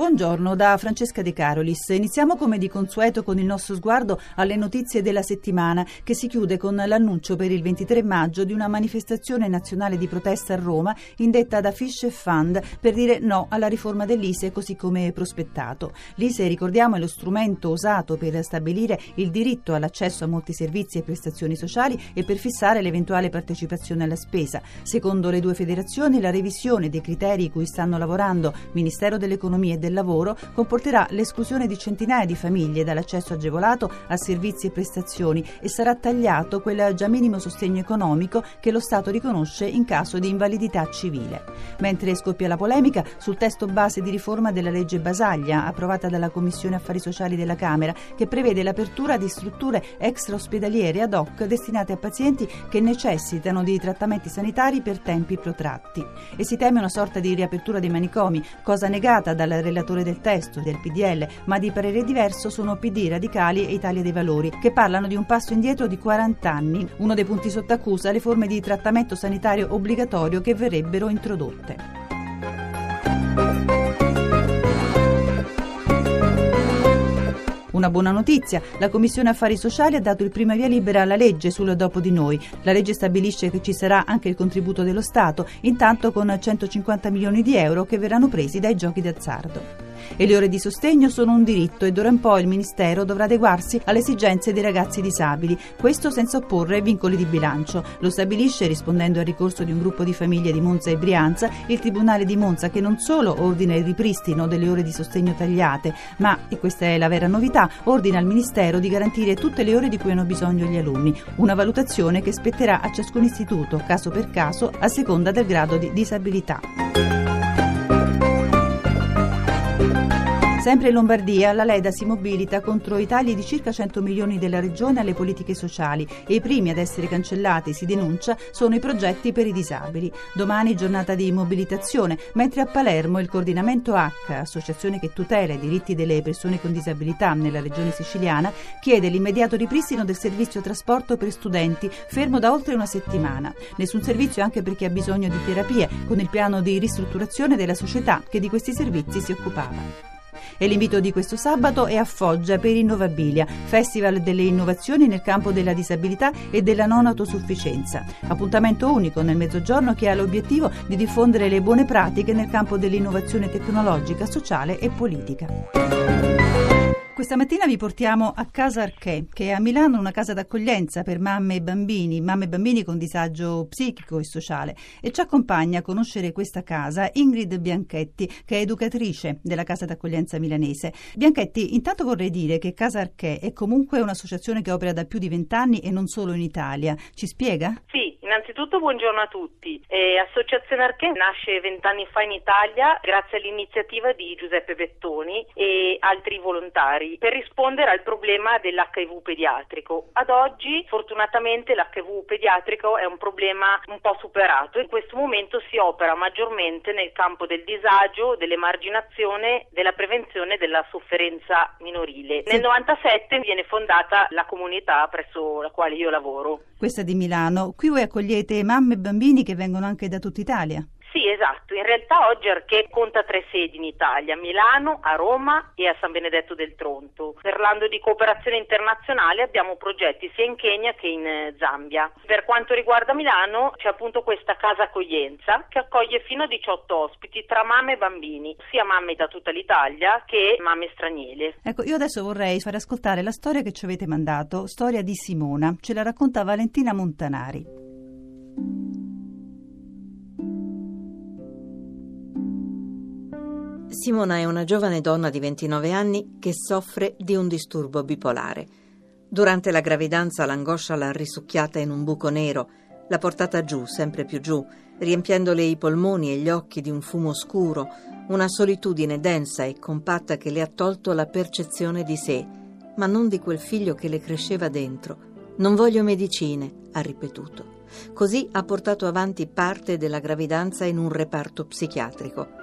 Buongiorno da Francesca De Carolis. Iniziamo come di consueto con il nostro sguardo alle notizie della settimana che si chiude con l'annuncio per il 23 maggio di una manifestazione nazionale di protesta a Roma indetta da Fish Fund per dire no alla riforma dell'ISE così come prospettato. L'ISE, ricordiamo, è lo strumento usato per stabilire il diritto all'accesso a molti servizi e prestazioni sociali e per fissare l'eventuale partecipazione alla spesa. Secondo le due federazioni, la revisione dei criteri cui stanno lavorando Ministero dell'Economia e del lavoro comporterà l'esclusione di centinaia di famiglie dall'accesso agevolato a servizi e prestazioni e sarà tagliato quel già minimo sostegno economico che lo Stato riconosce in caso di invalidità civile. Mentre scoppia la polemica sul testo base di riforma della legge Basaglia, approvata dalla Commissione Affari Sociali della Camera, che prevede l'apertura di strutture extraospedaliere ad hoc destinate a pazienti che necessitano di trattamenti sanitari per tempi protratti. E si teme una sorta di riapertura dei manicomi, cosa negata dal relatore del testo del PDL, ma di parere diverso sono PD Radicali e Italia dei Valori, che parlano di un passo indietro di 40 anni. Uno dei punti sotto accusa le forme di trattamento sanitario obbligatorio che verrebbero introdotte. Una buona notizia, la Commissione Affari Sociali ha dato il prima via libera alla legge sul dopo di noi. La legge stabilisce che ci sarà anche il contributo dello Stato, intanto con 150 milioni di euro che verranno presi dai giochi d'azzardo e le ore di sostegno sono un diritto e d'ora in poi il Ministero dovrà adeguarsi alle esigenze dei ragazzi disabili, questo senza opporre vincoli di bilancio. Lo stabilisce, rispondendo al ricorso di un gruppo di famiglie di Monza e Brianza, il Tribunale di Monza che non solo ordina il ripristino delle ore di sostegno tagliate, ma, e questa è la vera novità, ordina al Ministero di garantire tutte le ore di cui hanno bisogno gli alunni, una valutazione che spetterà a ciascun istituto, caso per caso, a seconda del grado di disabilità. Sempre in Lombardia la Leda si mobilita contro i tagli di circa 100 milioni della regione alle politiche sociali e i primi ad essere cancellati, si denuncia, sono i progetti per i disabili. Domani giornata di mobilitazione, mentre a Palermo il coordinamento H, associazione che tutela i diritti delle persone con disabilità nella regione siciliana, chiede l'immediato ripristino del servizio trasporto per studenti, fermo da oltre una settimana. Nessun servizio anche per chi ha bisogno di terapie, con il piano di ristrutturazione della società che di questi servizi si occupava. E l'invito di questo sabato è a Foggia per Innovabilia, Festival delle innovazioni nel campo della disabilità e della non autosufficienza. Appuntamento unico nel mezzogiorno che ha l'obiettivo di diffondere le buone pratiche nel campo dell'innovazione tecnologica, sociale e politica. Questa mattina vi portiamo a Casa Arché, che è a Milano una casa d'accoglienza per mamme e bambini, mamme e bambini con disagio psichico e sociale. E ci accompagna a conoscere questa casa Ingrid Bianchetti, che è educatrice della casa d'accoglienza milanese. Bianchetti, intanto vorrei dire che Casa Arché è comunque un'associazione che opera da più di vent'anni e non solo in Italia. Ci spiega? Sì, innanzitutto buongiorno a tutti. Eh, Associazione Arché nasce vent'anni fa in Italia grazie all'iniziativa di Giuseppe Bettoni e altri volontari per rispondere al problema dell'HIV pediatrico. Ad oggi fortunatamente l'HIV pediatrico è un problema un po' superato. In questo momento si opera maggiormente nel campo del disagio, dell'emarginazione, della prevenzione della sofferenza minorile. Nel 97 viene fondata la comunità presso la quale io lavoro. Questa di Milano. Qui voi accogliete mamme e bambini che vengono anche da tutta Italia. Sì, esatto. In realtà oggi Arché conta tre sedi in Italia, a Milano, a Roma e a San Benedetto del Tronto. Parlando di cooperazione internazionale abbiamo progetti sia in Kenya che in eh, Zambia. Per quanto riguarda Milano c'è appunto questa casa accoglienza che accoglie fino a 18 ospiti tra mamme e bambini, sia mamme da tutta l'Italia che mamme straniere. Ecco, io adesso vorrei fare ascoltare la storia che ci avete mandato, storia di Simona. Ce la racconta Valentina Montanari. Simona è una giovane donna di 29 anni che soffre di un disturbo bipolare. Durante la gravidanza l'angoscia l'ha risucchiata in un buco nero, l'ha portata giù, sempre più giù, riempiendole i polmoni e gli occhi di un fumo scuro, una solitudine densa e compatta che le ha tolto la percezione di sé, ma non di quel figlio che le cresceva dentro. Non voglio medicine, ha ripetuto. Così ha portato avanti parte della gravidanza in un reparto psichiatrico.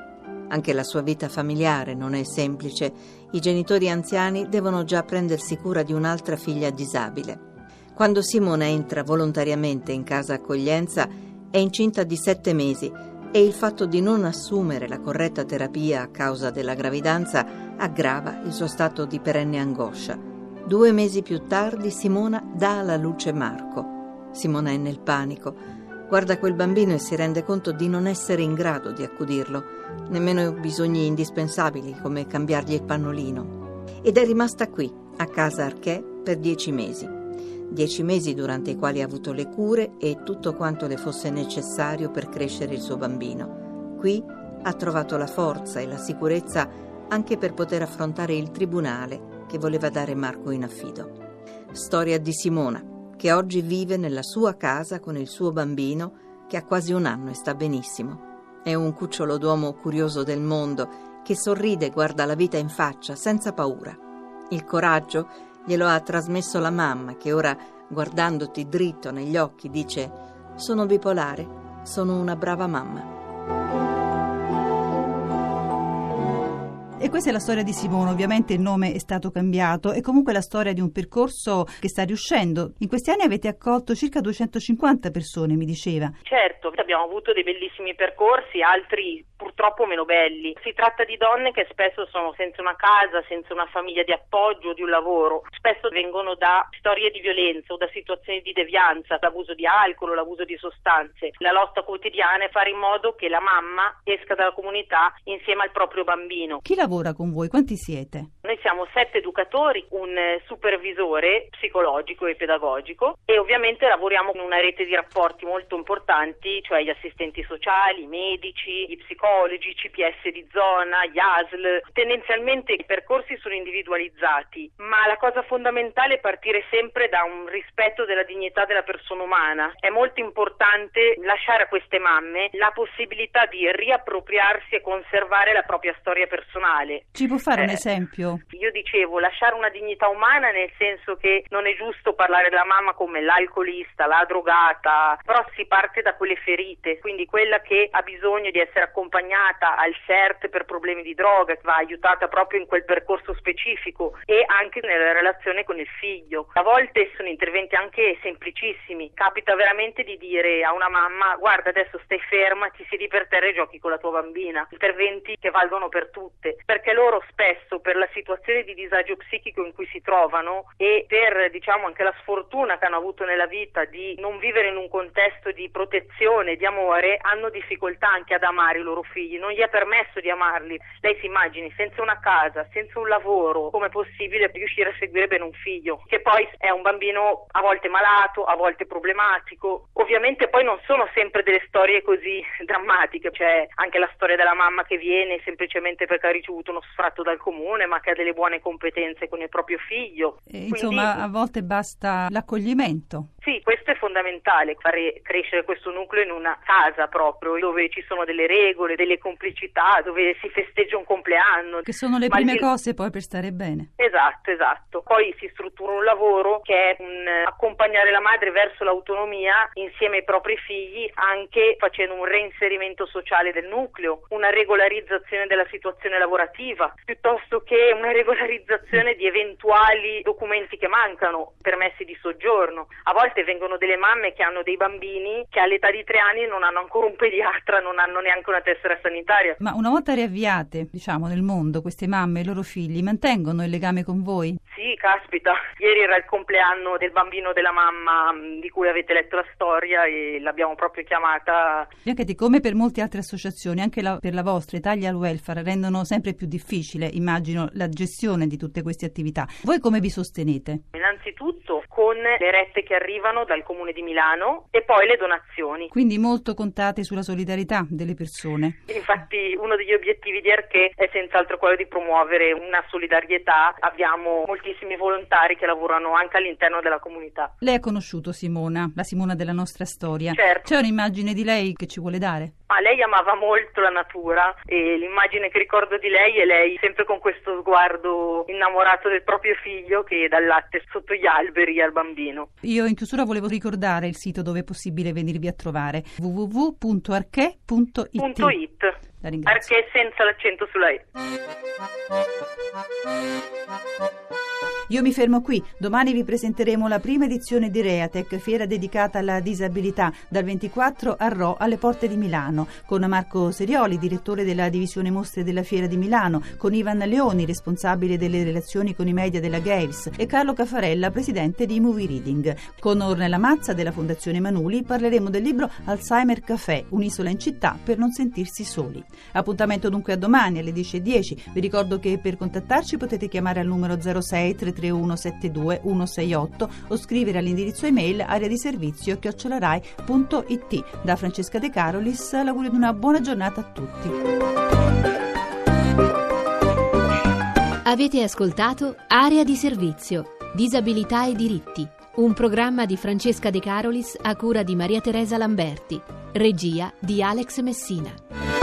Anche la sua vita familiare non è semplice. I genitori anziani devono già prendersi cura di un'altra figlia disabile. Quando Simona entra volontariamente in casa accoglienza è incinta di sette mesi e il fatto di non assumere la corretta terapia a causa della gravidanza aggrava il suo stato di perenne angoscia. Due mesi più tardi Simona dà alla luce Marco. Simona è nel panico. Guarda quel bambino e si rende conto di non essere in grado di accudirlo, nemmeno bisogni indispensabili come cambiargli il pannolino. Ed è rimasta qui, a casa Arché, per dieci mesi dieci mesi durante i quali ha avuto le cure e tutto quanto le fosse necessario per crescere il suo bambino. Qui ha trovato la forza e la sicurezza anche per poter affrontare il tribunale che voleva dare Marco in affido. Storia di Simona, che oggi vive nella sua casa con il suo bambino che ha quasi un anno e sta benissimo. È un cucciolo d'uomo curioso del mondo che sorride e guarda la vita in faccia senza paura. Il coraggio Glielo ha trasmesso la mamma che ora, guardandoti dritto negli occhi, dice Sono bipolare, sono una brava mamma. E questa è la storia di Simone, ovviamente il nome è stato cambiato, è comunque la storia di un percorso che sta riuscendo. In questi anni avete accolto circa 250 persone, mi diceva. Certo, abbiamo avuto dei bellissimi percorsi, altri purtroppo meno belli. Si tratta di donne che spesso sono senza una casa, senza una famiglia di appoggio, di un lavoro. Spesso vengono da storie di violenza o da situazioni di devianza, l'abuso di alcol, l'abuso di sostanze. La lotta quotidiana è fare in modo che la mamma esca dalla comunità insieme al proprio bambino. Chi lavora con voi? Quanti siete? Noi siamo sette educatori, un supervisore psicologico e pedagogico e ovviamente lavoriamo con una rete di rapporti molto importanti, cioè gli assistenti sociali, i medici, gli psicologi, i CPS di zona, gli ASL. Tendenzialmente i percorsi sono individualizzati, ma la cosa fondamentale è partire sempre da un rispetto della dignità della persona umana. È molto importante lasciare a queste mamme la possibilità di riappropriarsi e conservare la propria storia personale male. Ci può fare eh, un esempio? Io dicevo lasciare una dignità umana nel senso che non è giusto parlare della mamma come l'alcolista, la drogata, però si parte da quelle ferite, quindi quella che ha bisogno di essere accompagnata al CERT per problemi di droga, va aiutata proprio in quel percorso specifico e anche nella relazione con il figlio. A volte sono interventi anche semplicissimi, capita veramente di dire a una mamma guarda adesso stai ferma, ti siedi per terra e giochi con la tua bambina, interventi che valgono per tutte perché loro spesso per la situazione di disagio psichico in cui si trovano e per diciamo anche la sfortuna che hanno avuto nella vita di non vivere in un contesto di protezione, di amore, hanno difficoltà anche ad amare i loro figli, non gli è permesso di amarli. Lei si immagini senza una casa, senza un lavoro, come è possibile riuscire a seguire bene un figlio, che poi è un bambino a volte malato, a volte problematico. Ovviamente poi non sono sempre delle storie così drammatiche, c'è anche la storia della mamma che viene semplicemente perché ha ricevuto ricevuto uno sfratto dal comune, ma che ha delle buone competenze con il proprio figlio. Insomma, Quindi, a volte basta l'accoglimento. Sì, questo è fondamentale, fare crescere questo nucleo in una casa proprio, dove ci sono delle regole, delle complicità, dove si festeggia un compleanno. Che sono le prime cose poi per stare bene. Esatto, esatto. Poi si struttura un lavoro che è un accompagnare la madre verso l'autonomia insieme ai propri figli, anche facendo un reinserimento sociale del nucleo, una regolarizzazione della situazione lavorativa, piuttosto che una regolarizzazione di eventuali documenti che mancano, permessi di soggiorno. A volte vengono delle mamme che hanno dei bambini che all'età di tre anni non hanno ancora un pediatra, non hanno neanche una tessera sanitaria. Ma una volta riavviate, diciamo, nel mondo, queste mamme e i loro figli mantengono il legame con voi? Sì, caspita. Ieri era il compleanno del bambino della mamma mm, di cui avete letto la storia e l'abbiamo proprio chiamata. Bianchetti, come per molte altre associazioni, anche la, per la vostra, Italia al Welfare, rendono sempre più difficile, immagino, la gestione di tutte queste attività. Voi come vi sostenete? Innanzitutto con le rette che arrivano arrivano dal Comune di Milano e poi le donazioni. Quindi molto contate sulla solidarietà delle persone. Infatti uno degli obiettivi di Arche è senz'altro quello di promuovere una solidarietà. Abbiamo moltissimi volontari che lavorano anche all'interno della comunità. Lei ha conosciuto Simona, la Simona della nostra storia. Certo. C'è un'immagine di lei che ci vuole dare? Ma lei amava molto la natura e l'immagine che ricordo di lei è lei sempre con questo sguardo innamorato del proprio figlio che dà latte sotto gli alberi al bambino. Io in chiusura volevo ricordare il sito dove è possibile venirvi a trovare www.arche.it. La ringrazio. Arché senza l'accento sulla E. Io mi fermo qui. Domani vi presenteremo la prima edizione di Reatec, fiera dedicata alla disabilità, dal 24 a Ro alle porte di Milano, con Marco Serioli, direttore della divisione mostre della fiera di Milano, con Ivan Leoni, responsabile delle relazioni con i media della Gales, e Carlo Caffarella, presidente di Movie Reading. Con Ornella Mazza della Fondazione Manuli parleremo del libro Alzheimer Café, un'isola in città per non sentirsi soli. Appuntamento dunque a domani alle 10.10. Vi ricordo che per contattarci potete chiamare al numero 06 331 72 168 o scrivere all'indirizzo email area di servizio chiocciolarai.it. Da Francesca De Carolis l'augurio di una buona giornata a tutti. Avete ascoltato Area di servizio, disabilità e diritti, un programma di Francesca De Carolis a cura di Maria Teresa Lamberti, regia di Alex Messina.